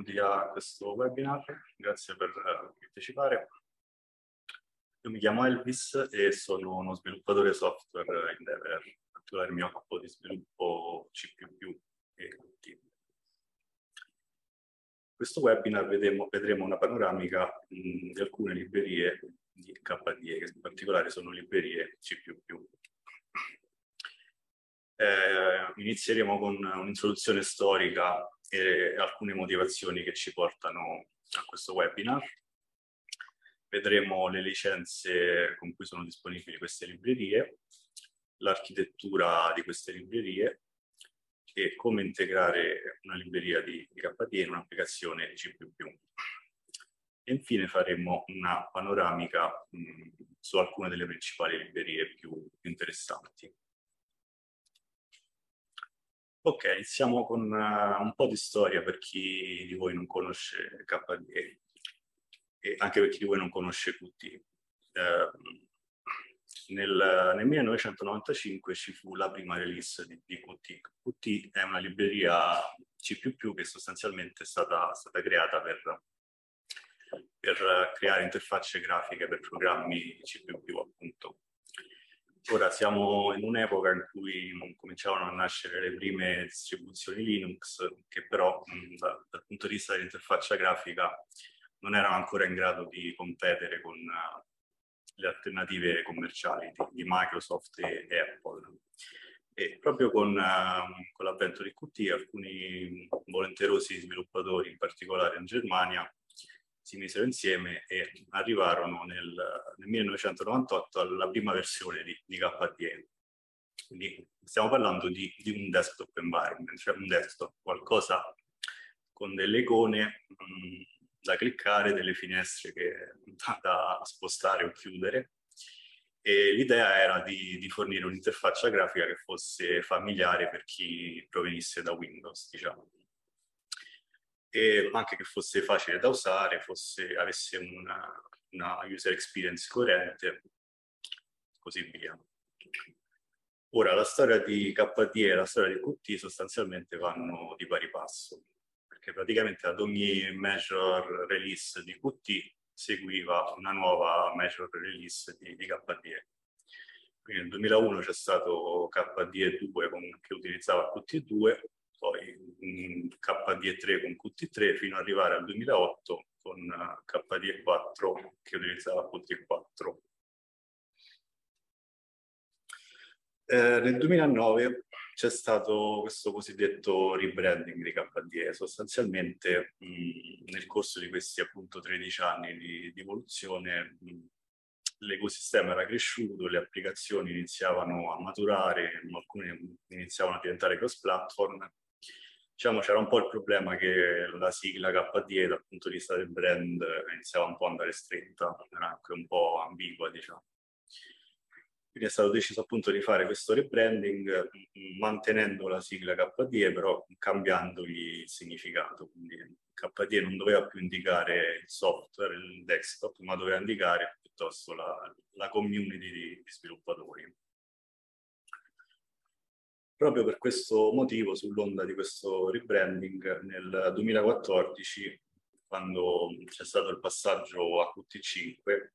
benvenuti a questo webinar, grazie per uh, partecipare. Io mi chiamo Elvis e sono uno sviluppatore software in Dever, in particolare mi occupo di sviluppo C++ e Qt. questo webinar vedremo, vedremo una panoramica mh, di alcune librerie di KDE, che in particolare sono librerie C++ eh, inizieremo con un'introduzione storica e alcune motivazioni che ci portano a questo webinar. Vedremo le licenze con cui sono disponibili queste librerie, l'architettura di queste librerie e come integrare una libreria di, di KDE in un'applicazione C++. E infine faremo una panoramica mh, su alcune delle principali librerie più, più interessanti. Ok, iniziamo con uh, un po' di storia per chi di voi non conosce KDE e anche per chi di voi non conosce Qt. Uh, nel, nel, 1995 ci fu la prima release di, di Qt. Qt è una libreria C++ che sostanzialmente è stata, stata creata per, per creare interfacce grafiche per programmi C++, appunto. Ora siamo in un'epoca in cui cominciavano a nascere le prime distribuzioni Linux, che però da, dal punto di vista dell'interfaccia grafica non erano ancora in grado di competere con uh, le alternative commerciali di, di Microsoft e, Apple. E proprio con, uh, con l'avvento di Qt alcuni volenterosi sviluppatori, in particolare in Germania, si misero insieme e arrivarono nel, nel 1998 alla prima versione di, di KDE. Quindi stiamo parlando di, di, un desktop environment, cioè un desktop, qualcosa con delle icone mh, mm, da cliccare, delle finestre che, da, da spostare o chiudere. E l'idea era di, di fornire un'interfaccia grafica che fosse familiare per chi provenisse da Windows, diciamo e anche che fosse facile da usare, fosse, avesse una, una user experience coerente, così via. Ora, la storia di KDE e la storia di Qt sostanzialmente vanno di pari passo, perché praticamente ad ogni major release di Qt seguiva una nuova major release di, di KDE. Quindi nel 2001 c'è stato KDE 2 con, che utilizzava Qt2, poi KDE3 con Qt3 fino ad arrivare al 2008 con eh, KDE4 che utilizzava Qt4. Eh, nel 2009 c'è stato questo cosiddetto rebranding di KDE, sostanzialmente mh, nel corso di questi appunto 13 anni di, di evoluzione l'ecosistema era cresciuto, le applicazioni iniziavano a maturare, alcune iniziavano a diventare cross-platform diciamo c'era un po' il problema che la sigla KDE dal punto di vista del brand iniziava un po' ad andare stretta, era anche un po' ambigua, diciamo. Quindi è stato deciso appunto di fare questo rebranding mantenendo la sigla KDE, però cambiandogli il significato. Quindi KDE non doveva più indicare il software, il desktop, ma doveva indicare piuttosto la, la community di, di sviluppatori. Proprio per questo motivo, sull'onda di questo rebranding, nel 2014, quando c'è stato il passaggio a Qt5,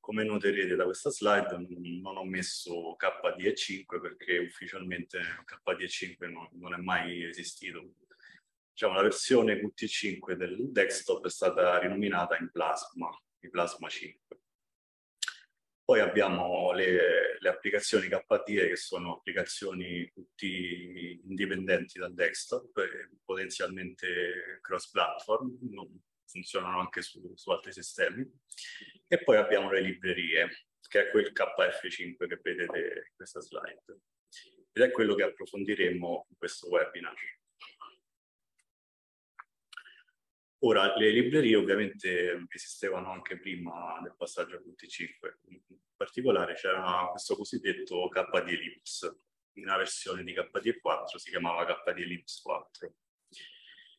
come noterete da questa slide, non ho messo KDE5 perché ufficialmente KDE5 non, non è mai esistito. Diciamo, la versione Qt5 del desktop è stata rinominata in Plasma, di Plasma 5. Poi abbiamo le, le applicazioni KDE che sono applicazioni tutti indipendenti dal desktop, e potenzialmente cross-platform, funzionano anche su, su, altri sistemi. E poi abbiamo le librerie, che è quel KF5 che vedete in questa slide. Ed è quello che approfondiremo in questo webinar. Ora, le librerie ovviamente esistevano anche prima del passaggio a Qt5, in particolare c'era questo cosiddetto KDE Lips, una versione di KDE 4 si chiamava KDE Lips 4,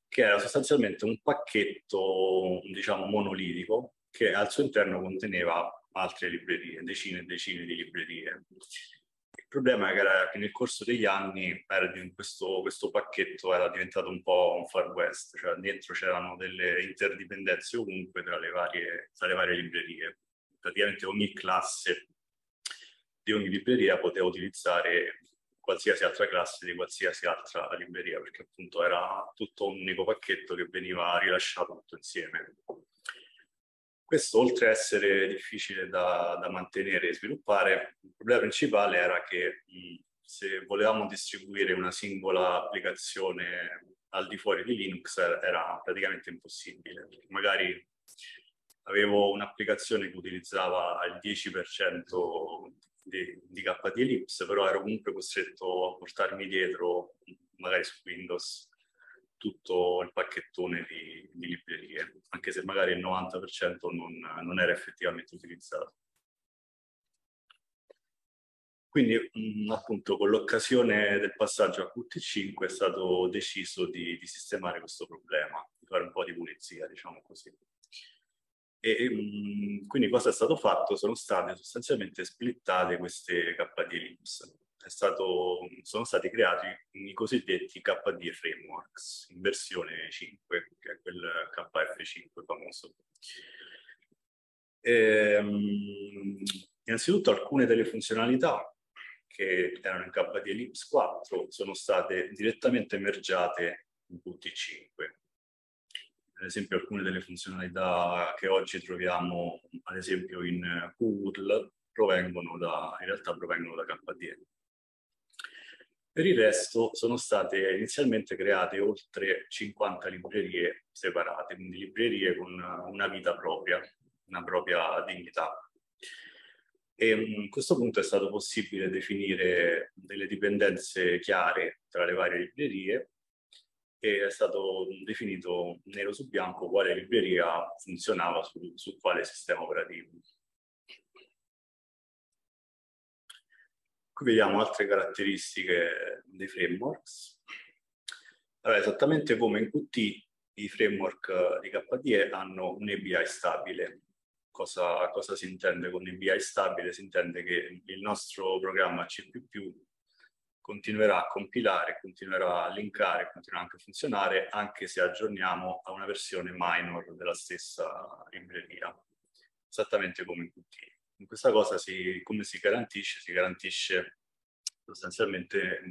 che era sostanzialmente un pacchetto, diciamo, monolitico che al suo interno conteneva altre librerie, decine e decine di librerie. Problema era che nel corso degli anni questo, questo, pacchetto era diventato un po' un far west, cioè dentro c'erano delle interdipendenze ovunque tra le varie, tra le varie librerie. Praticamente ogni classe di ogni libreria poteva utilizzare qualsiasi altra classe di qualsiasi altra libreria, perché appunto era tutto un unico pacchetto che veniva rilasciato tutto insieme. Questo, oltre a essere difficile da, da mantenere e sviluppare, il problema principale era che mh, se volevamo distribuire una singola applicazione al di fuori di Linux era praticamente impossibile. Magari avevo un'applicazione che utilizzava il 10% di, di KD Ellipse, però ero comunque costretto a portarmi dietro, magari su Windows, tutto il pacchettone di, di librerie, anche se magari il 90% non, non era effettivamente utilizzato. Quindi mh, appunto con l'occasione del passaggio a Qt5 è stato deciso di, di, sistemare questo problema, di fare un po' di pulizia, diciamo così. E mh, quindi cosa è stato fatto? Sono state sostanzialmente splittate queste KD Ellipse stato, sono stati creati i cosiddetti KD frameworks in versione 5, che è quel KF5 famoso. Ehm, innanzitutto alcune delle funzionalità che erano in KD Ellipse 4 sono state direttamente mergiate in Qt5. Ad esempio alcune delle funzionalità che oggi troviamo, ad esempio in QURL, provengono da, in realtà provengono da KDE. Per il resto sono state inizialmente create oltre 50 librerie separate, quindi librerie con una vita propria, una propria dignità. E mm, a questo punto è stato possibile definire delle dipendenze chiare tra le varie librerie e è stato definito nero su bianco quale libreria funzionava su, su quale sistema operativo. Qui vediamo altre caratteristiche dei frameworks. Allora, esattamente come in Qt, i framework di KDE hanno un ABI stabile. Cosa, cosa si intende con ABI stabile? Si intende che il nostro programma C++ continuerà a compilare, continuerà a linkare, continuerà anche a funzionare, anche se aggiorniamo a una versione minor della stessa libreria, esattamente come in Qt questa cosa si, come si garantisce? Si garantisce sostanzialmente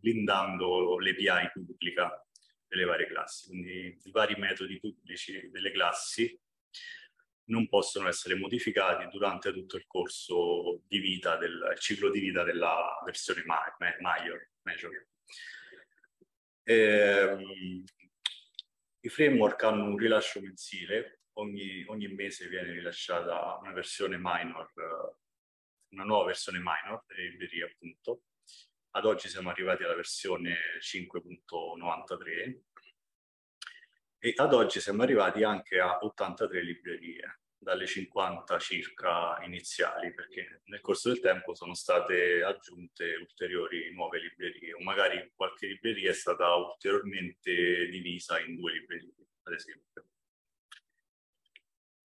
blindando l'API pubblica delle varie classi. Quindi i vari metodi pubblici delle classi non possono essere modificati durante tutto il corso di vita, del ciclo di vita della versione major, major. Eh, I framework hanno un rilascio mensile ogni, ogni mese viene rilasciata una versione minor, una nuova versione minor delle librerie appunto. Ad oggi siamo arrivati alla versione 5.93 e ad oggi siamo arrivati anche a 83 librerie, dalle 50 circa iniziali, perché nel corso del tempo sono state aggiunte ulteriori nuove librerie, o magari qualche libreria è stata ulteriormente divisa in due librerie, ad esempio.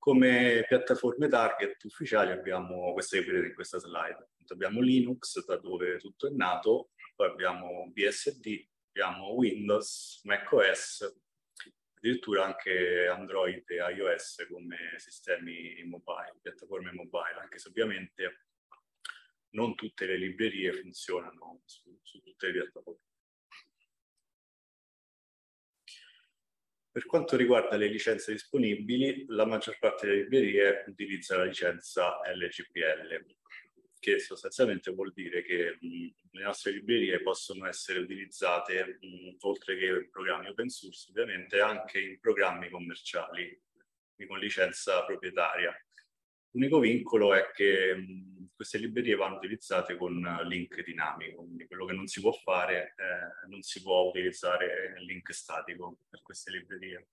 Come piattaforme target ufficiali abbiamo queste che vedete in questa slide. Abbiamo Linux, da dove tutto è nato, poi abbiamo BSD, abbiamo Windows, macOS, addirittura anche Android e iOS come sistemi mobile, piattaforme mobile, anche se ovviamente non tutte le librerie funzionano su, su tutte le piattaforme. Per quanto riguarda le licenze disponibili, la maggior parte delle librerie utilizza la licenza LGPL, che sostanzialmente vuol dire che mh, le nostre librerie possono essere utilizzate, mh, oltre che in programmi open source, ovviamente anche in programmi commerciali, con licenza proprietaria. L'unico vincolo è che queste librerie vanno utilizzate con link dinamico, quindi quello che non si può fare, eh, non si può utilizzare link statico per queste librerie.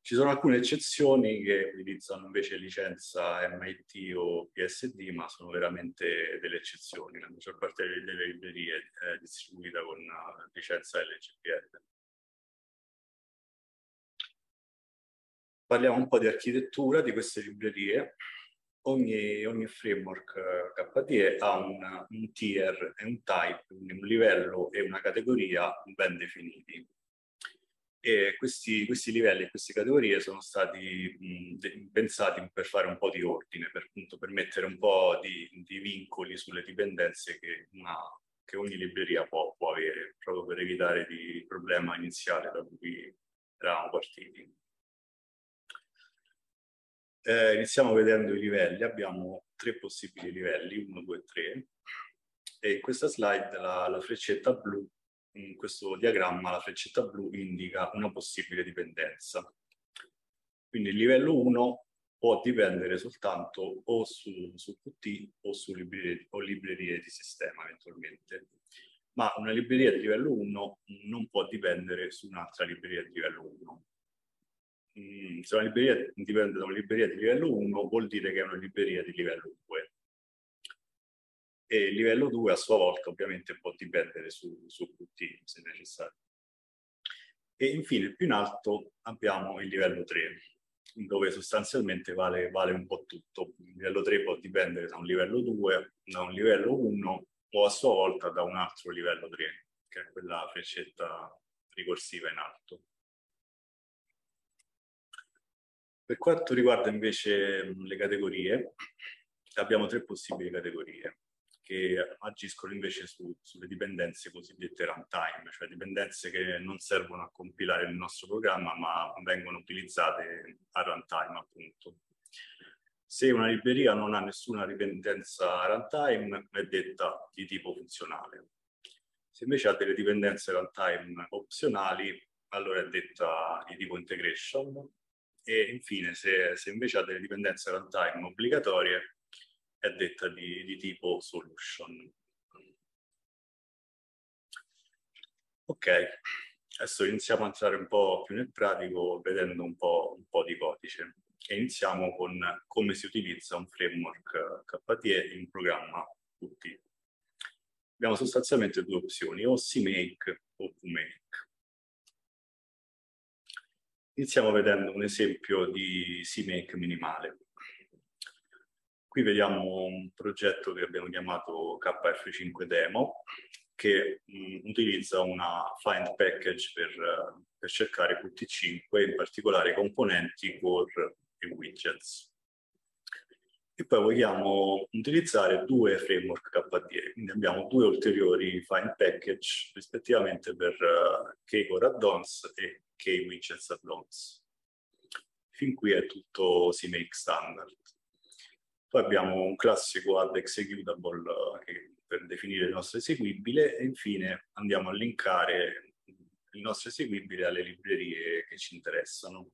Ci sono alcune eccezioni che utilizzano invece licenza MIT o PSD, ma sono veramente delle eccezioni. La maggior parte delle librerie è distribuita con licenza LGPL. Parliamo un po' di architettura di queste librerie. ogni, ogni framework eh, KDE ha una, un tier e un type, quindi un livello e una categoria ben definiti. E questi, questi livelli e queste categorie sono stati mh, pensati per fare un po' di ordine, per, appunto, per mettere un po' di, di vincoli sulle dipendenze che, una, che ogni libreria può, può, avere, proprio per evitare il problema iniziale da cui eravamo partiti. Eh, iniziamo vedendo i livelli, abbiamo tre possibili livelli, 1, 2, 3, e in questa slide la, la freccetta blu, in questo diagramma la freccetta blu indica una possibile dipendenza. Quindi il livello 1 può dipendere soltanto o su, su Qt o su librerie, o librerie di sistema eventualmente, ma una libreria di livello 1 non può dipendere su un'altra libreria di livello 1 mm, se una libreria dipende da una libreria di livello 1 vuol dire che è una libreria di livello 2 e il livello 2 a sua volta ovviamente può dipendere su, su Qt se necessario. E infine più in alto abbiamo il livello 3 dove sostanzialmente vale, vale un po' tutto. Il livello 3 può dipendere da un livello 2, da un livello 1 o a sua volta da un altro livello 3, che è quella freccetta ricorsiva in alto. Per quanto riguarda invece le categorie, abbiamo tre possibili categorie che agiscono invece su, sulle dipendenze cosiddette runtime, cioè dipendenze che non servono a compilare il nostro programma ma vengono utilizzate a runtime appunto. Se una libreria non ha nessuna dipendenza runtime è detta di tipo funzionale. Se invece ha delle dipendenze runtime opzionali allora è detta di tipo integration e infine se, se invece ha delle dipendenze runtime obbligatorie è detta di, di tipo solution. Ok, adesso iniziamo a entrare un po' più nel pratico vedendo un po', un po', di codice e iniziamo con come si utilizza un framework KTE in programma Qt. Abbiamo sostanzialmente due opzioni, o CMake o QMake. Iniziamo vedendo un esempio di CMake minimale. Qui vediamo un progetto che abbiamo chiamato KF5 Demo, che mh, utilizza una find package per, per cercare Qt5, in particolare componenti core e widgets. E poi vogliamo utilizzare due framework KDE, quindi abbiamo due ulteriori find package rispettivamente per uh, Kcore add-ons e che widgets add-ons. Fin qui è tutto CMake standard. Poi abbiamo un classico add executable eh, per definire il nostro eseguibile e infine andiamo a linkare il nostro eseguibile alle librerie che ci interessano.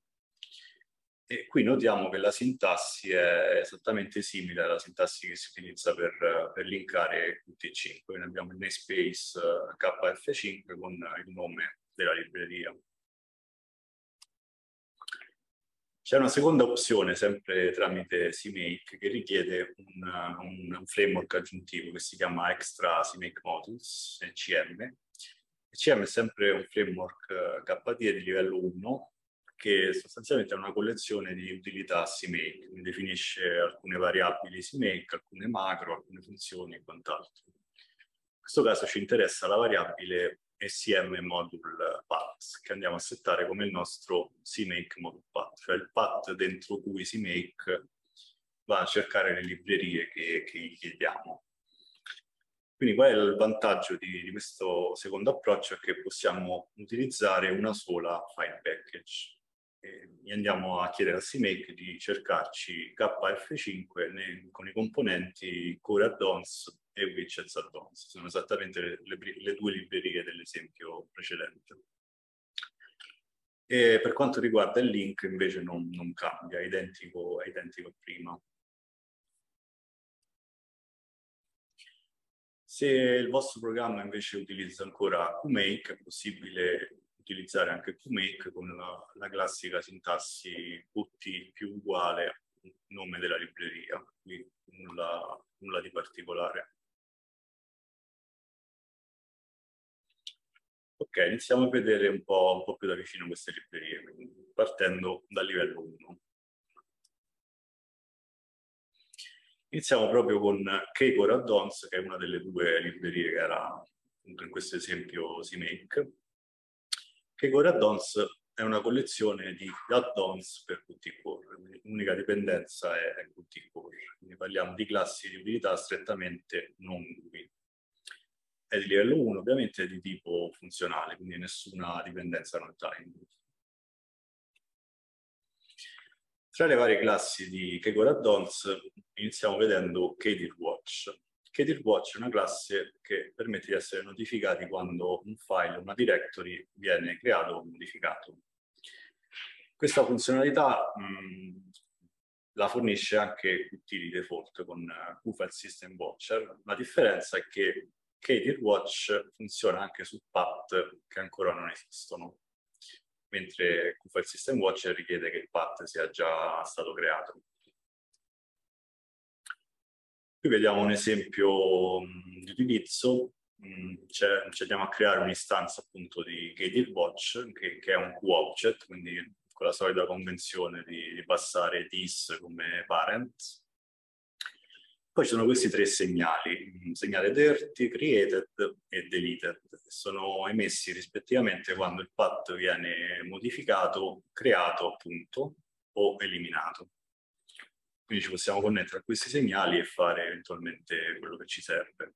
E qui notiamo che la sintassi è esattamente simile alla sintassi che si utilizza per, per linkare Qt5. Quindi abbiamo il namespace eh, KF5 con il nome della libreria. C'è una seconda opzione, sempre tramite CMake, che richiede un, un, un, framework aggiuntivo che si chiama Extra CMake Modules, ECM. ECM è sempre un framework KDE di livello 1, che sostanzialmente è una collezione di utilità CMake, quindi definisce alcune variabili CMake, alcune macro, alcune funzioni e quant'altro. In questo caso ci interessa la variabile SCM module path che andiamo a settare come il nostro CMake module path, cioè il path dentro cui CMake va a cercare le librerie che, che gli chiediamo. Quindi qual è il vantaggio di, di, questo secondo approccio? È che possiamo utilizzare una sola file package. E andiamo a chiedere a CMake di cercarci KF5 nei, con i componenti core add-ons e widgets add-ons. Sono esattamente le, le, le due librerie dell'esempio precedente. E per quanto riguarda il link invece non, non cambia, è identico, è identico a prima. Se il vostro programma invece utilizza ancora QMake, è possibile utilizzare anche QMake con la, la classica sintassi Qt più uguale nome della libreria, quindi nulla, nulla di particolare. Ok, iniziamo a vedere un po', un po più da vicino queste librerie, partendo dal livello 1. Iniziamo proprio con Kecore Addons, che è una delle due librerie che era appunto in questo esempio CMake. Kecore Addons è una collezione di add-ons per Qt Core, l'unica dipendenza è, Qt Core, quindi parliamo di classi di utilità strettamente non GUI. È di livello 1, ovviamente è di tipo funzionale, quindi nessuna dipendenza runtime. Tra le varie classi di Kegor Addons iniziamo vedendo Kadir Watch. Kadir Watch è una classe che permette di essere notificati quando un file, una directory, viene creato o modificato. Questa funzionalità mh, la fornisce anche Qt di default con Qfile System Watcher. La differenza è che Kadir Watch funziona anche su path che ancora non esistono mentre Qfile System Watcher richiede che il path sia già stato creato. Qui vediamo un esempio mh, di utilizzo, ci andiamo a creare un'istanza appunto di Gated Watch che, che, è un QObject, quindi con la solita convenzione di, di passare this come parent. Poi ci sono questi tre segnali, segnale dirty, created e deleted, che sono emessi rispettivamente quando il path viene modificato, creato appunto o eliminato. Quindi ci possiamo connettere a questi segnali e fare eventualmente quello che ci serve.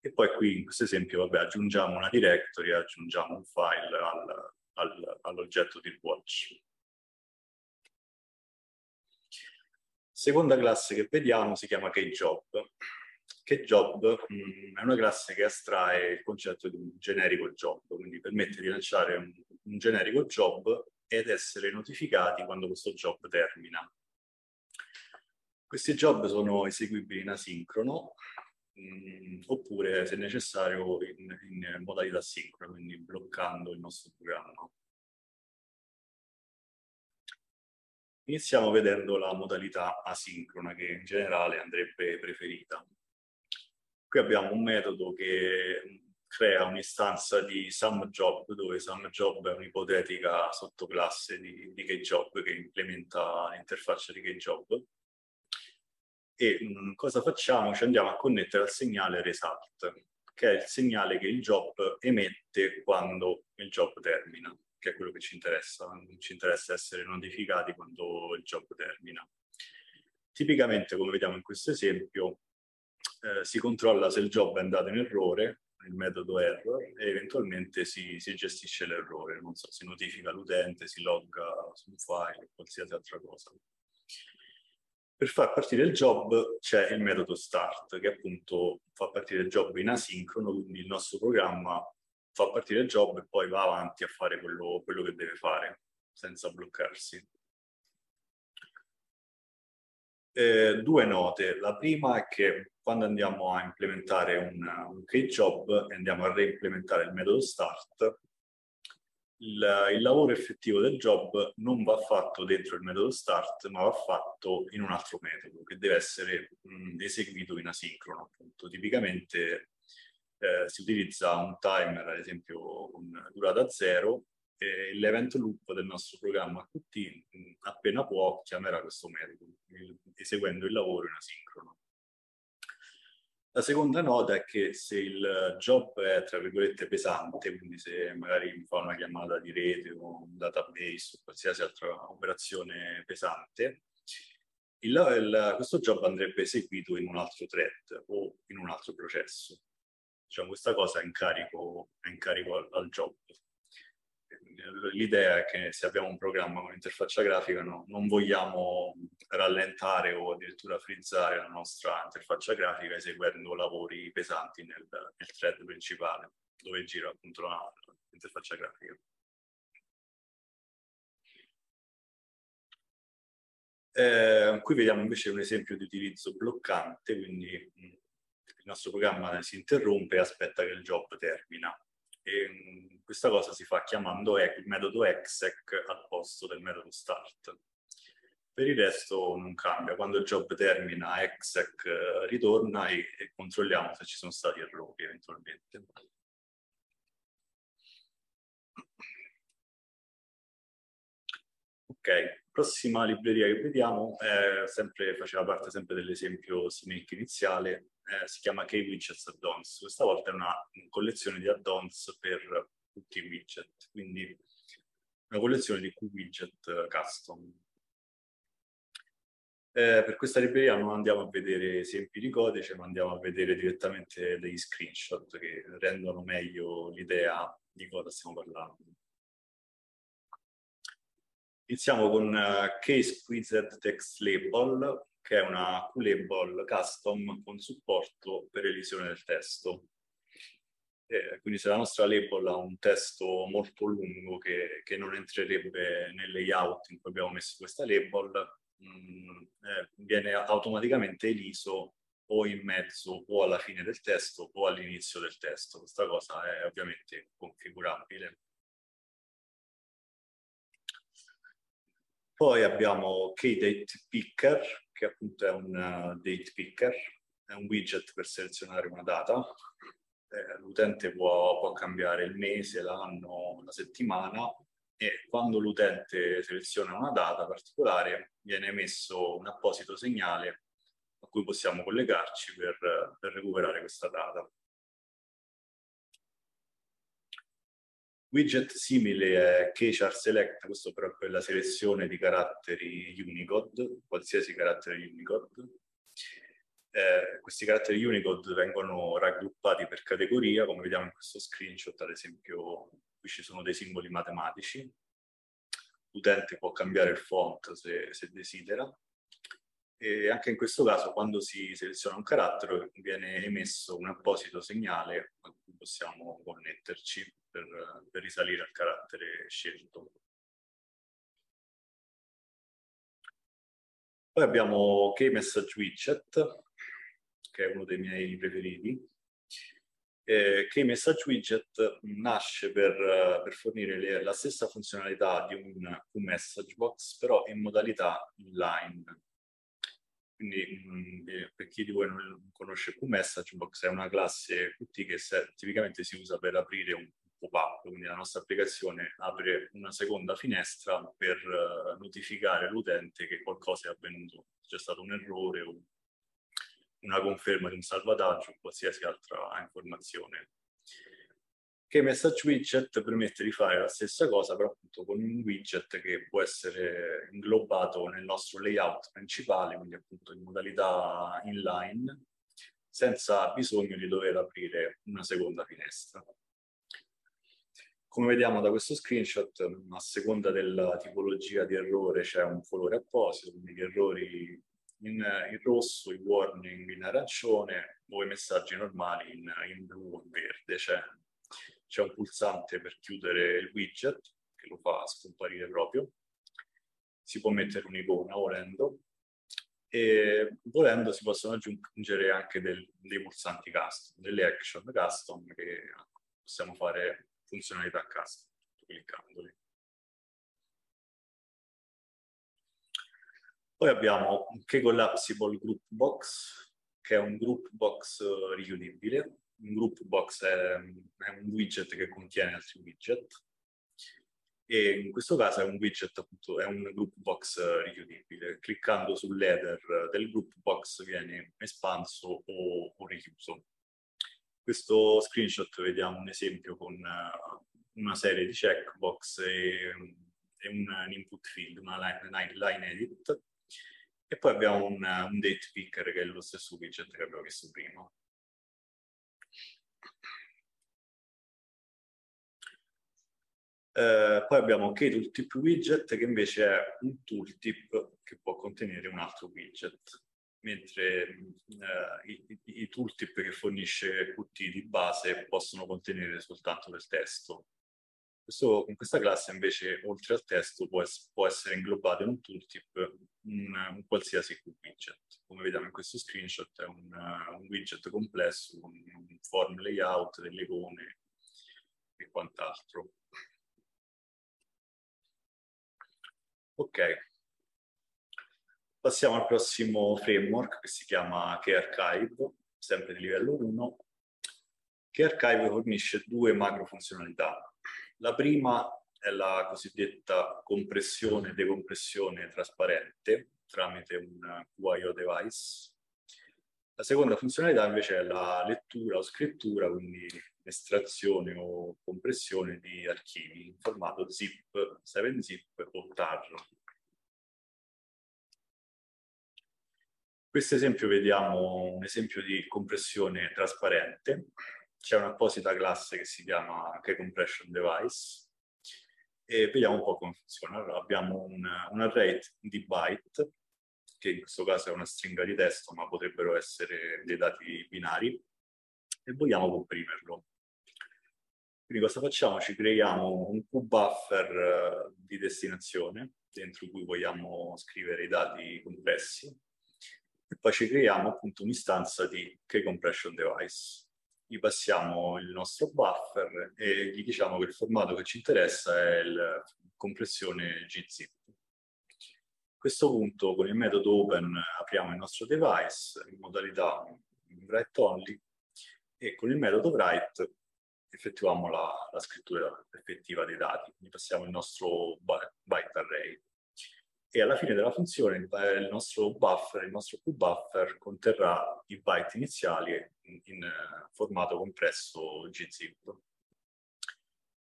E poi qui in questo esempio vabbè, aggiungiamo una directory, aggiungiamo un file al, al, all'oggetto di watch. Seconda classe che vediamo si chiama. KeyJob mh, mm, è una classe che astrae il concetto di un generico job, quindi permette di lanciare un, un generico job ed essere notificati quando questo job termina. Questi job sono eseguibili in asincrono mh, mm, oppure, se necessario, in, in modalità sincrona, quindi bloccando il nostro programma. Iniziamo vedendo la modalità asincrona che in generale andrebbe preferita. Qui abbiamo un metodo che crea un'istanza di SumJob, dove SumJob è un'ipotetica sottoclasse di, di KJob che implementa l'interfaccia di KJob. E mh, cosa facciamo? Ci andiamo a connettere al segnale result, che è il segnale che il job emette quando il job termina che è quello che ci interessa, ci interessa essere notificati quando il job termina. Tipicamente, come vediamo in questo esempio, eh, si controlla se il job è andato in errore, il metodo error, e eventualmente si, si gestisce l'errore, non so, si notifica l'utente, si logga su un file, qualsiasi altra cosa. Per far partire il job c'è il metodo start, che appunto fa partire il job in asincrono, quindi il nostro programma fa partire il job e poi va avanti a fare quello, quello che deve fare senza bloccarsi. Eh, due note. La prima è che quando andiamo a implementare un, un job e andiamo a reimplementare il metodo start, il, il, lavoro effettivo del job non va fatto dentro il metodo start, ma va fatto in un altro metodo che deve essere mh, eseguito in asincrono. Appunto. Tipicamente eh, si utilizza un timer, ad esempio con durata zero, e l'event loop del nostro programma Qt appena può chiamerà questo metodo, eseguendo il lavoro in asincrono. La seconda nota è che se il job è, tra virgolette, pesante, quindi se magari fa una chiamata di rete o un database o qualsiasi altra operazione pesante, il, il, questo job andrebbe eseguito in un altro thread o in un altro processo diciamo, questa cosa è in carico, è in carico al, al, job. L'idea è che se abbiamo un programma con interfaccia grafica no, non vogliamo rallentare o addirittura frizzare la nostra interfaccia grafica eseguendo lavori pesanti nel, nel thread principale dove gira appunto l'interfaccia grafica. Eh, qui vediamo invece un esempio di utilizzo bloccante, quindi il nostro programma si interrompe e aspetta che il job termina. E mm, questa cosa si fa chiamando il metodo exec al posto del metodo start. Per il resto non cambia, quando il job termina exec eh, ritorna e, e controlliamo se ci sono stati errori eventualmente. Ok, prossima libreria che vediamo è sempre, faceva parte sempre dell'esempio Snake iniziale, eh, si chiama K-Widgets Add-ons. Questa volta è una collezione di add-ons per tutti i widget, quindi una collezione di Q-Widget custom. Eh, per questa libreria non andiamo a vedere esempi di codice, ma andiamo a vedere direttamente degli screenshot che rendono meglio l'idea di cosa stiamo parlando. Iniziamo con uh, Case Quizzed Text Label, che è una Q-Label custom con supporto per elisione del testo. Eh, quindi se la nostra label ha un testo molto lungo che, che non entrerebbe nel layout in cui abbiamo messo questa label, mh, mm, eh, viene automaticamente eliso o in mezzo o alla fine del testo o all'inizio del testo. Questa cosa è ovviamente configurabile. Poi abbiamo KDate Picker, che appunto è un uh, date picker, è un widget per selezionare una data. Eh, l'utente può, può, cambiare il mese, l'anno, la settimana e quando l'utente seleziona una data particolare viene emesso un apposito segnale a cui possiamo collegarci per, per recuperare questa data. Widget simile è Keychar Select, questo però è per la selezione di caratteri Unicode, qualsiasi carattere Unicode. Eh, questi caratteri Unicode vengono raggruppati per categoria, come vediamo in questo screenshot, ad esempio qui ci sono dei simboli matematici. L'utente può cambiare il font se, se desidera. E anche in questo caso, quando si seleziona un carattere, viene emesso un apposito segnale a cui possiamo connetterci per, per risalire al carattere scelto. Poi abbiamo K-Message Widget, che è uno dei miei preferiti. Eh, K-Message Widget nasce per, per fornire le, la stessa funzionalità di un Q-Message Box, però in modalità inline. Quindi mm, eh, per chi di voi non conosce Q-Message Box, è una classe Qt che se, tipicamente si usa per aprire un pop-up, quindi la nostra applicazione apre una seconda finestra per uh, notificare l'utente che qualcosa è avvenuto, c'è stato un errore o una conferma di un salvataggio o qualsiasi altra informazione. Che Message Widget permette di fare la stessa cosa, però appunto con un widget che può essere inglobato nel nostro layout principale, quindi appunto in modalità inline, senza bisogno di dover aprire una seconda finestra. Come vediamo da questo screenshot, a seconda della tipologia di errore c'è un colore apposito, quindi gli errori in, in rosso, i warning in arancione o i messaggi normali in, in blu in verde. C'è, c'è un pulsante per chiudere il widget che lo fa scomparire proprio. Si può mettere un'icona volendo e volendo si possono aggiungere anche del, dei pulsanti custom, delle action custom che possiamo fare funzionalità a casa, Poi abbiamo un K-Collapsible Group Box, che è un group box eh, richiudibile. Un group box è, è un widget che contiene altri widget e in questo caso è un widget appunto, è un group box eh, richiudibile. Cliccando sull'header del group box viene espanso o, o richiuso questo screenshot vediamo un esempio con una serie di checkbox e, e un, un, input field, una line, line, edit, e poi abbiamo un, un, date picker che è lo stesso widget che abbiamo visto prima. Uh, poi abbiamo KTooltip widget che invece è un tooltip che può contenere un altro widget mentre eh, i, i, tooltip che fornisce Qt di base possono contenere soltanto del testo. Questo, in questa classe invece, oltre al testo, può, es- può essere inglobato in un tooltip un, un qualsiasi widget. Come vediamo in questo screenshot è un, uh, un widget complesso con un form layout, delle icone e quant'altro. Ok, Passiamo al prossimo framework che si chiama KArchive, sempre di livello 1. KArchive fornisce due macro funzionalità. La prima è la cosiddetta compressione e decompressione trasparente tramite un QIO device. La seconda funzionalità invece è la lettura o scrittura, quindi estrazione o compressione di archivi in formato zip, 7zip o tar. Questo esempio vediamo un esempio di compressione trasparente. C'è un'apposita classe che si chiama Compression Device e vediamo un po' come funziona. Allora, abbiamo un, un array di byte, che in questo caso è una stringa di testo, ma potrebbero essere dei dati binari, e vogliamo comprimerlo. Quindi cosa facciamo? Ci creiamo un QBuffer uh, di destinazione, dentro cui vogliamo scrivere i dati compressi, e poi ci creiamo appunto un'istanza di K-Compression Device. Gli passiamo il nostro buffer e gli diciamo che il formato che ci interessa è la compressione gzip. A questo punto con il metodo open apriamo il nostro device in modalità write only e con il metodo write effettuiamo la, la scrittura effettiva dei dati, quindi passiamo il nostro byte array. E alla fine della funzione il, nostro buffer, il nostro QBuffer conterrà i byte iniziali in, in formato compresso gzip.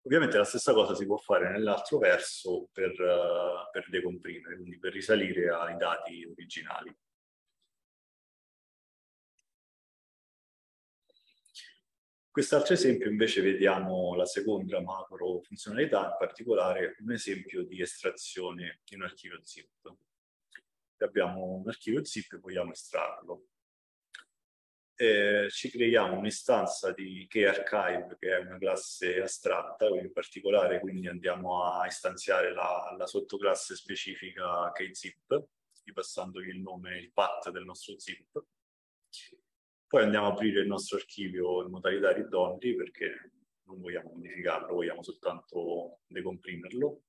Ovviamente la stessa cosa si può fare nell'altro verso per, uh, per decomprimere, quindi per risalire ai dati originali. Quest'altro esempio invece vediamo la seconda macro funzionalità, in particolare un esempio di estrazione di un archivio zip. Abbiamo un archivio zip e vogliamo estrarlo. Eh, ci creiamo un'istanza di KArchive che è una classe astratta, in particolare quindi andiamo a istanziare la, la sottoclasse specifica KZip, ripassandogli il nome, il path del nostro zip poi andiamo a aprire il nostro archivio in modalità read only perché non vogliamo modificarlo, vogliamo soltanto decomprimerlo.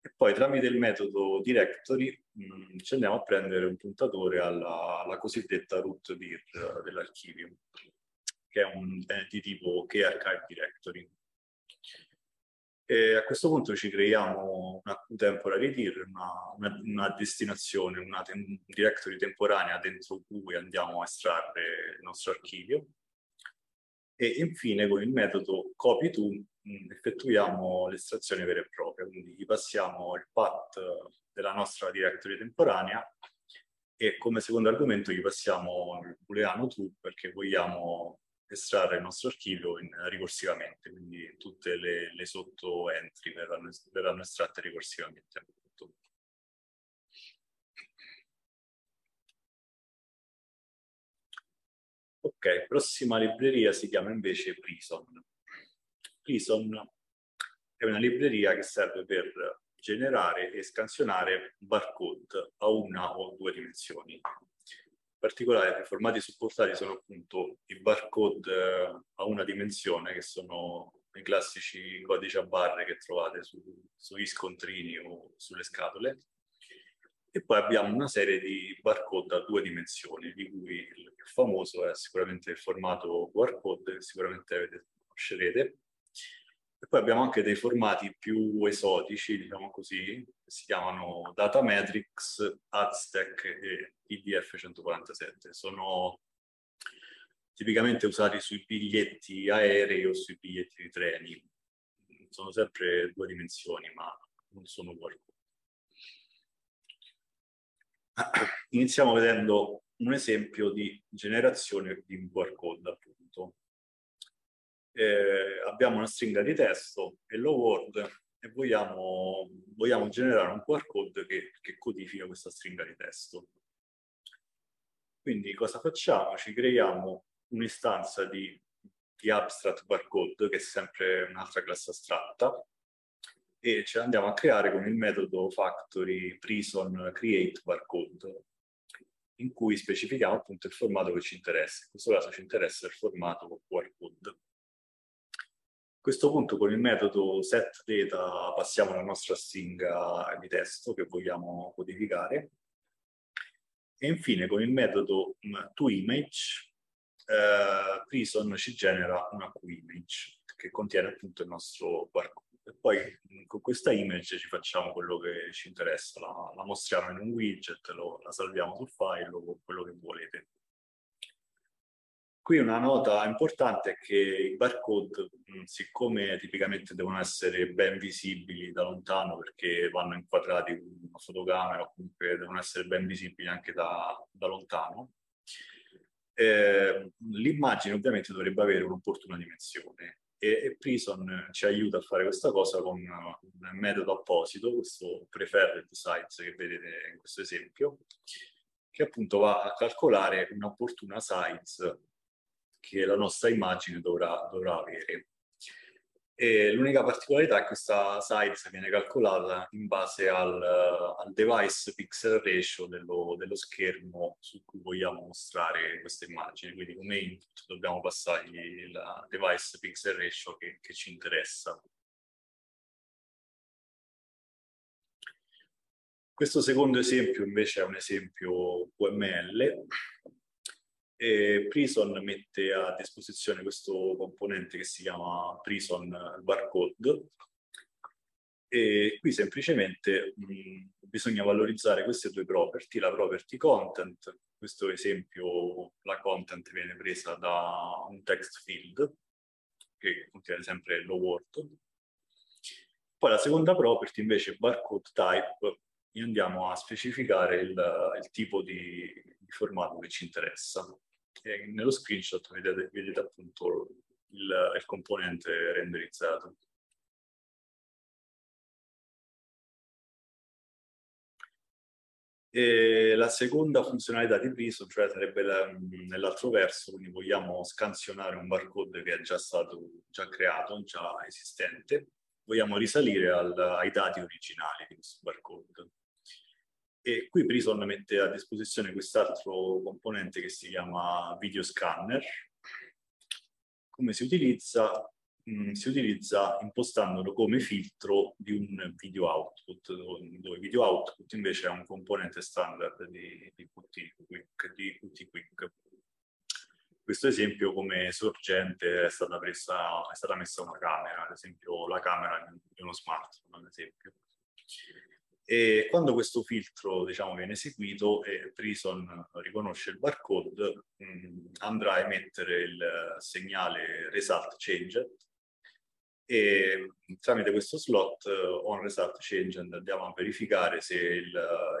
E poi tramite il metodo directory mh, mm, ci andiamo a prendere un puntatore alla, alla cosiddetta root dir dell'archivio, che è, un, è di tipo archive directory. E a questo punto ci creiamo una temporary dir, una, una, una destinazione, una tem directory temporanea dentro cui andiamo a estrarre il nostro archivio. E infine con il metodo copy2 mm, effettuiamo l'estrazione vera e propria, quindi gli passiamo il path della nostra directory temporanea e come secondo argomento gli passiamo il booleano true perché vogliamo estrarre il nostro archivio in, ricorsivamente, quindi tutte le, le sotto entry verranno, verranno estratte ricorsivamente. Ok, prossima libreria si chiama invece Prison. Prison è una libreria che serve per generare e scansionare barcode a una o due dimensioni particolare i formati supportati sono appunto i barcode eh, a una dimensione, che sono i classici codici a barre che trovate su, sugli scontrini o sulle scatole. E poi abbiamo una serie di barcode a due dimensioni, di cui il più famoso è sicuramente il formato QR che sicuramente avete, conoscerete, e poi abbiamo anche dei formati più esotici, diciamo così, che si chiamano Data Aztec e IDF 147. Sono tipicamente usati sui biglietti aerei o sui biglietti di treni. Sono sempre due dimensioni, ma non sono qualcosa. Iniziamo vedendo un esempio di generazione di un QR code, appunto eh, abbiamo una stringa di testo, hello world, e vogliamo, vogliamo generare un QR code che, che codifica questa stringa di testo. Quindi cosa facciamo? Ci creiamo un'istanza di, di abstract barcode, che è sempre un'altra classe astratta, e ce l'andiamo a creare con il metodo factory prison create barcode, in cui specifichiamo appunto il formato che ci interessa. In questo caso ci interessa il formato QR code questo punto con il metodo setData passiamo alla nostra stringa di testo che vogliamo codificare e infine con il metodo toImage eh, Prison ci genera una QImage che contiene appunto il nostro barcode. e poi con questa image ci facciamo quello che ci interessa, la, la mostriamo in un widget, lo, la salviamo sul file o quello che volete. Qui una nota importante è che i barcode, siccome tipicamente devono essere ben visibili da lontano perché vanno inquadrati con una fotocamera o comunque devono essere ben visibili anche da, da lontano, eh, l'immagine ovviamente dovrebbe avere un'opportuna dimensione e, e, Prison ci aiuta a fare questa cosa con un metodo apposito, questo preferred size che vedete in questo esempio, che appunto va a calcolare un'opportuna size che la nostra immagine dovrà, dovrà avere. E l'unica particolarità è che questa size viene calcolata in base al, al device pixel ratio dello, dello, schermo su cui vogliamo mostrare questa immagine. Quindi come input dobbiamo passargli il device pixel ratio che, che ci interessa. Questo secondo esempio invece è un esempio UML e Prison mette a disposizione questo componente che si chiama Prison Barcode e qui semplicemente mh, bisogna valorizzare queste due property, la property content, questo esempio la content viene presa da un text field che contiene sempre hello world. Poi la seconda property invece barcode type andiamo a specificare il, il tipo di, di formato che ci interessa e nello screenshot vedete, vedete appunto il, il componente renderizzato. E la seconda funzionalità di Prism, cioè sarebbe nell'altro verso, quindi vogliamo scansionare un barcode che è già stato già creato, già esistente, vogliamo risalire al, ai dati originali di questo barcode. E qui Prison mette a disposizione quest'altro componente che si chiama Video Scanner. Come si utilizza? Mm, si utilizza impostandolo come filtro di un video output, dove video output invece è un componente standard di, di Qt Quick. Di Qt Quick. Questo esempio come sorgente è stata, presa, è stata messa una camera, ad esempio la camera di uno smartphone, ad esempio. E quando questo filtro diciamo, viene eseguito e Prison riconosce il barcode, mh, mm, andrà a emettere il segnale result changed e tramite questo slot on result changed andiamo a verificare se il,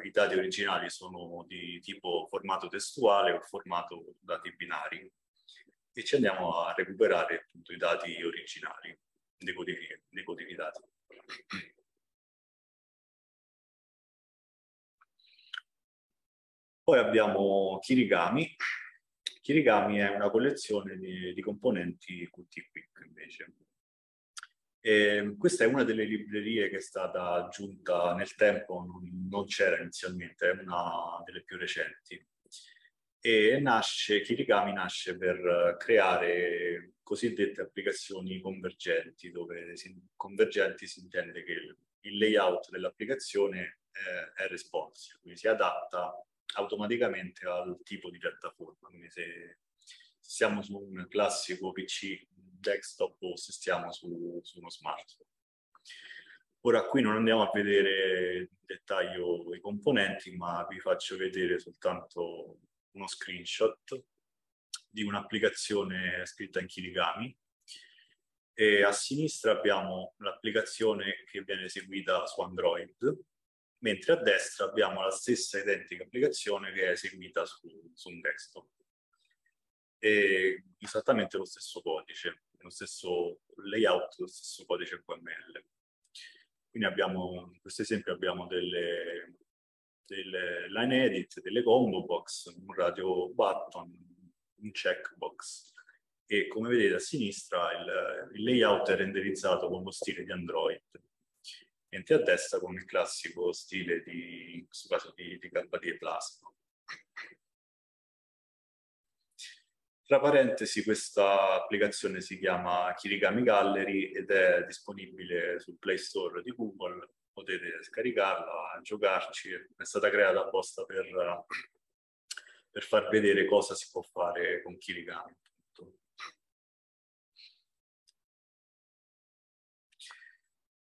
i dati originali sono di tipo formato testuale o formato dati binari e ci andiamo a recuperare appunto i dati originali decodificati. Poi abbiamo Kirigami. Kirigami è una collezione di, di componenti Qt Quick invece. E questa è una delle librerie che è stata aggiunta nel tempo, non, non c'era inizialmente, è una delle più recenti. E nasce, Kirigami nasce per creare cosiddette applicazioni convergenti, dove si, convergenti si intende che il, il layout dell'applicazione è, è responsive, quindi si adatta automaticamente al tipo di piattaforma. Quindi se siamo su un classico PC desktop o se stiamo su, su uno smartphone. Ora qui non andiamo a vedere in dettaglio i componenti, ma vi faccio vedere soltanto uno screenshot di un'applicazione scritta in Kirigami. E a sinistra abbiamo l'applicazione che viene eseguita su Android, mentre a destra abbiamo la stessa identica applicazione che è eseguita su, su un desktop. E esattamente lo stesso codice, lo stesso layout, lo stesso codice QML. Quindi abbiamo, in questo esempio abbiamo delle, delle line edit, delle combo box, un radio button, un checkbox e come vedete a sinistra il, il layout è renderizzato con lo stile di Android mentre a destra con il classico stile di, in caso di, di KDE Plasma. Tra parentesi, questa applicazione si chiama Kirigami Gallery ed è disponibile sul Play Store di Google. Potete scaricarla, giocarci. È stata creata apposta per, per far vedere cosa si può fare con Kirigami.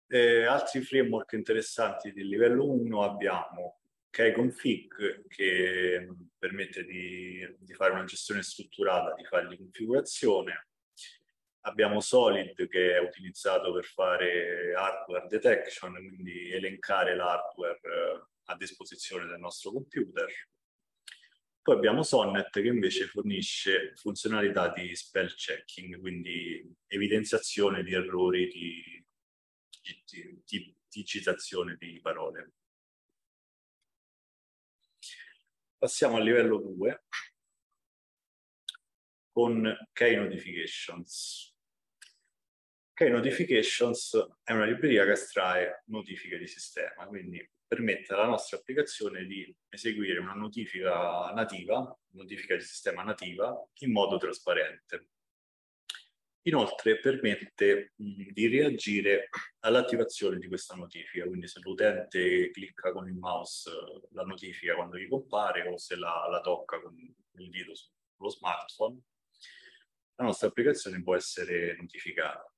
Eh, altri framework interessanti del livello 1 abbiamo KConfig che permette di, di, fare una gestione strutturata di file di configurazione. Abbiamo Solid che è utilizzato per fare hardware detection, quindi elencare l'hardware eh, a disposizione del nostro computer. Poi abbiamo Sonnet che invece fornisce funzionalità di spell checking, quindi evidenziazione di errori di, di, citazione di parole. Passiamo al livello 2 con Key Notifications. Key Notifications è una libreria che estrae notifiche di sistema, quindi permette alla nostra applicazione di eseguire una notifica nativa, notifica di sistema nativa, in modo trasparente. Inoltre permette di reagire all'attivazione di questa notifica, quindi se l'utente clicca con il mouse la notifica quando gli compare o se la, la tocca con il dito sullo smartphone, la nostra applicazione può essere notificata.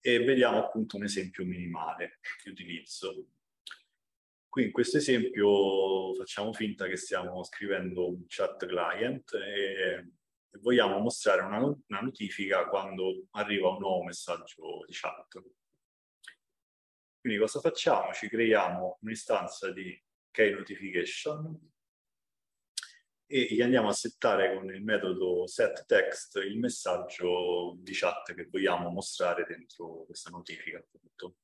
e vediamo appunto un esempio minimale di utilizzo. Qui in questo esempio facciamo finta che stiamo scrivendo un chat client e, vogliamo mostrare una, una, notifica quando arriva un nuovo messaggio di chat. Quindi cosa facciamo? Ci creiamo un'istanza di kNotification e gli andiamo a settare con il metodo setText il messaggio di chat che vogliamo mostrare dentro questa notifica. Appunto.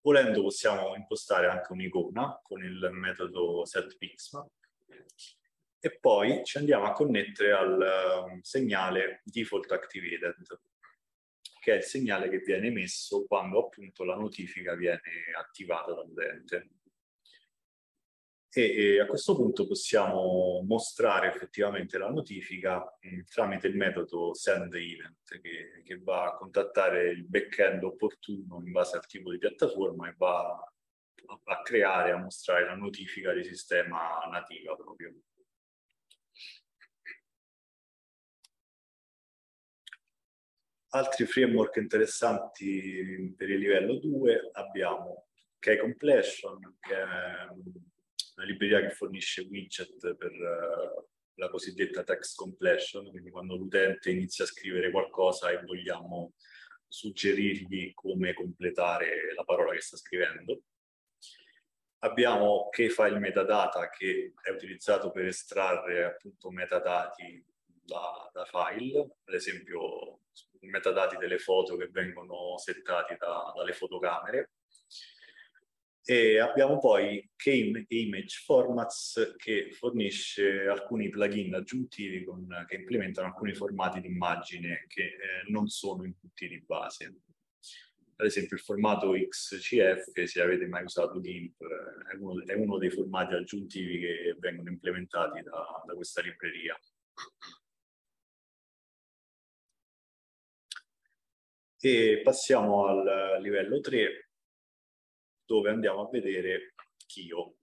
Volendo possiamo impostare anche un'icona con il metodo setPixmap e poi ci andiamo a connettere al um, segnale default activated che è il segnale che viene emesso quando appunto la notifica viene attivata dall'utente e, e, a questo punto possiamo mostrare effettivamente la notifica mm, tramite il metodo sendEvent che, che va a contattare il backend opportuno in base al tipo di piattaforma e va a, a creare, a mostrare la notifica di sistema nativa proprio. Altri framework interessanti per il livello 2 abbiamo K-Completion, che è una libreria che fornisce widget per uh, la cosiddetta text completion, quindi quando l'utente inizia a scrivere qualcosa e vogliamo suggerirgli come completare la parola che sta scrivendo. Abbiamo Keyfile metadata che è utilizzato per estrarre appunto metadati da, da file, ad esempio metadati delle foto che vengono settati da, dalle fotocamere e abbiamo poi Key Image Formats che fornisce alcuni plugin aggiuntivi con, che implementano alcuni formati di immagine che eh, non sono inputti di base. Ad esempio il formato XCF, se avete mai usato GIMP, è uno, è uno dei formati aggiuntivi che vengono implementati da, da questa libreria. E passiamo al livello 3, dove andiamo a vedere Kio.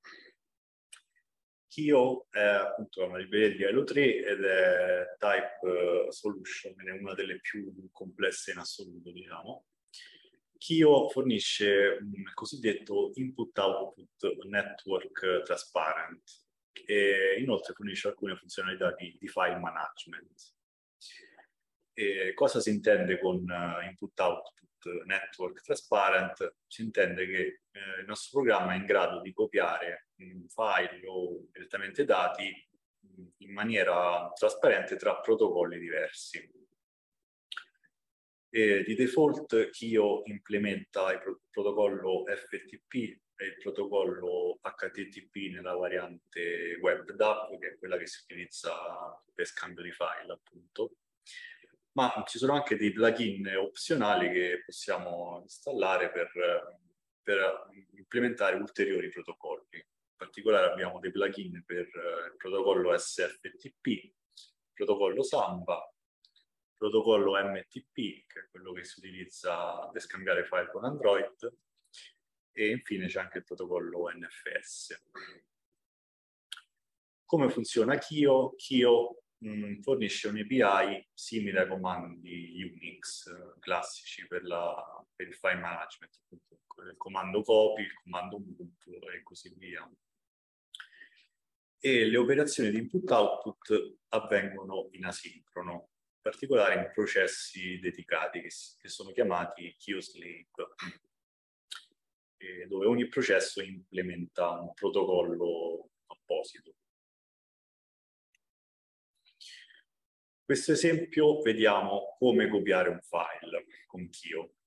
Kio è appunto una libreria di livello 3 ed è type solution, è una delle più complesse in assoluto, diciamo. Kio fornisce un cosiddetto input-output network transparent e inoltre fornisce alcune funzionalità di, di file management. E cosa si intende con uh, input-output network transparent si intende che eh, il nostro programma è in grado di copiare un file o direttamente dati in maniera trasparente tra protocolli diversi. E di default Kio implementa il pro protocollo FTP e il protocollo HTTP nella variante WebDAV, che è quella che si utilizza per scambio di file, appunto ma ci sono anche dei plugin opzionali che possiamo installare per, per implementare ulteriori protocolli. In particolare abbiamo dei plugin per il protocollo SFTP, il protocollo Samba, il protocollo MTP, che è quello che si utilizza per scambiare file con Android, e infine c'è anche il protocollo NFS. Come funziona Kio? Kio mh, fornisce un API simile ai comandi Unix eh, classici per, la, per, il file management, il comando copy, il comando move e così via. E le operazioni di input-output avvengono in asincrono, in particolare in processi dedicati che, che sono chiamati queue-sleep, dove ogni processo implementa un protocollo apposito. Questo esempio vediamo come copiare un file con Kio.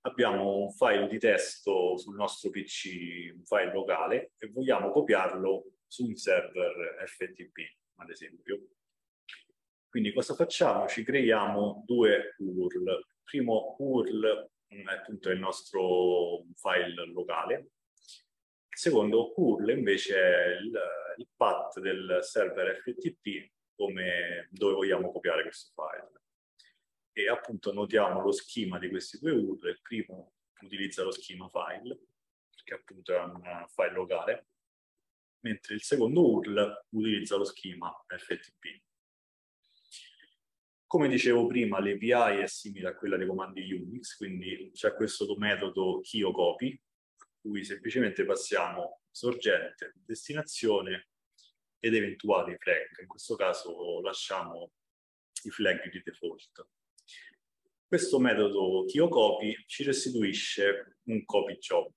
Abbiamo un file di testo sul nostro PC, un file locale, e vogliamo copiarlo su un server FTP, ad esempio. Quindi cosa facciamo? Ci creiamo due URL. Il primo URL è appunto il nostro file locale. Il secondo URL invece è il, il path del server FTP come, dove vogliamo copiare questo file. E appunto notiamo lo schema di questi due URL. Il primo utilizza lo schema file, che appunto è un file locale, mentre il secondo URL utilizza lo schema FTP. Come dicevo prima, l'API è simile a quella dei comandi Unix, quindi c'è questo metodo KioCopy, a cui semplicemente passiamo sorgente, destinazione ed eventuali flag. In questo caso lasciamo i flag di default. Questo metodo TioCopy ci restituisce un copy job.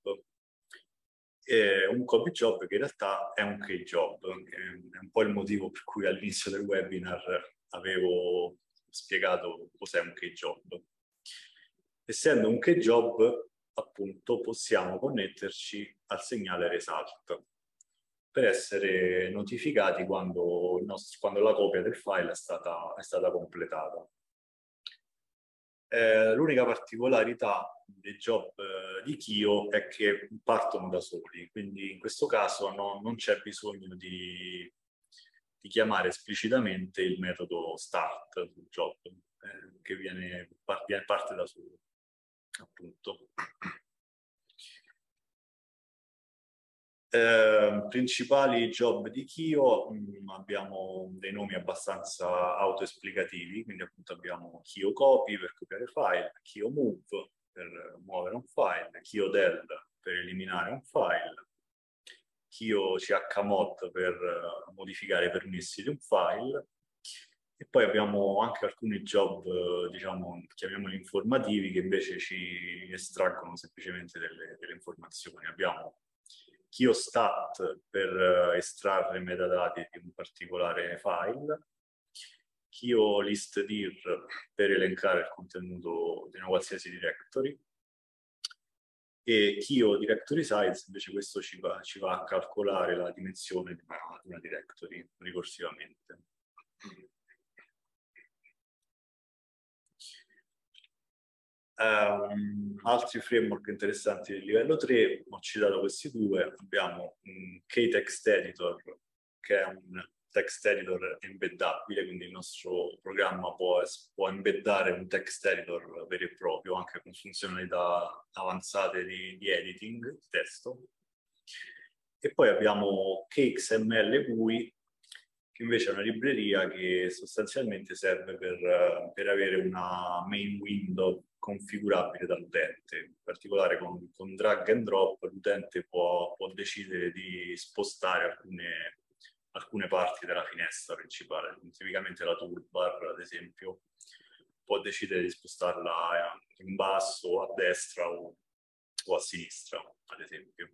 Eh, un copy job che in realtà è un key job, che è un po' il motivo per cui all'inizio del webinar avevo spiegato cos'è un key job. Essendo un key job, appunto, possiamo connetterci al segnale result per essere notificati quando, nostro, quando la copia del file è stata, è stata completata. Eh, l'unica particolarità dei job eh, di Kio è che partono da soli, quindi in questo caso no, non c'è bisogno di, di, chiamare esplicitamente il metodo start sul job, eh, che viene, parte da solo, appunto. Eh, principali job di Kio, mm, abbiamo dei nomi abbastanza autoesplicativi, quindi appunto abbiamo Kio Copy per copiare file, Kio Move per muovere un file, Kio Del per eliminare un file, Kio chmod per uh, modificare i permessi di un file, e poi abbiamo anche alcuni job, uh, diciamo, chiamiamoli informativi, che invece ci estraggono semplicemente delle, delle informazioni. Abbiamo Kiostat per eh, estrarre metadati di un particolare file, KioListDir per elencare il contenuto di una qualsiasi directory e Kio Directory Size invece questo ci va, ci va a calcolare la dimensione di una, di una directory ricorsivamente. Um, altri framework interessanti del livello 3, ho citato questi due, abbiamo un K-Text Editor, che è un text editor embeddabile, quindi il nostro programma può, può embeddare un text editor vero e proprio, anche con funzionalità avanzate di, di editing di testo. E poi abbiamo KXML GUI, che invece è una libreria che sostanzialmente serve per, per avere una main window configurabile dall'utente. In particolare con, con, drag and drop l'utente può, può, decidere di spostare alcune, alcune parti della finestra principale, tipicamente la toolbar ad esempio, può decidere di spostarla in basso, a destra o, o a sinistra, ad esempio.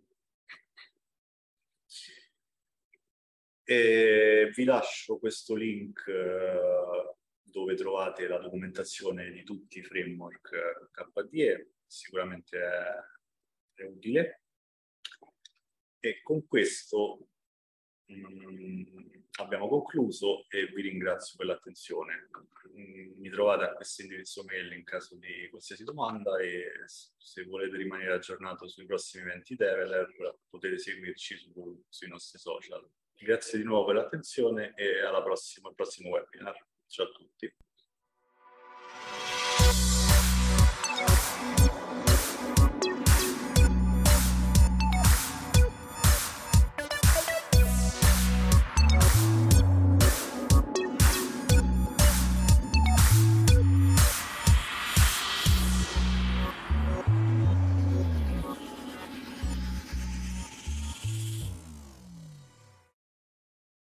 E vi lascio questo link eh, dove trovate la documentazione di tutti i framework eh, KDE, sicuramente è, è utile. E con questo mh, mm, abbiamo concluso e vi ringrazio per l'attenzione. Mm, mi trovate a questo indirizzo mail in caso di qualsiasi domanda e se volete rimanere aggiornato sui prossimi eventi Develer potete seguirci su, sui nostri social. Grazie di nuovo per l'attenzione e alla prossima, al prossimo webinar. Ciao a tutti.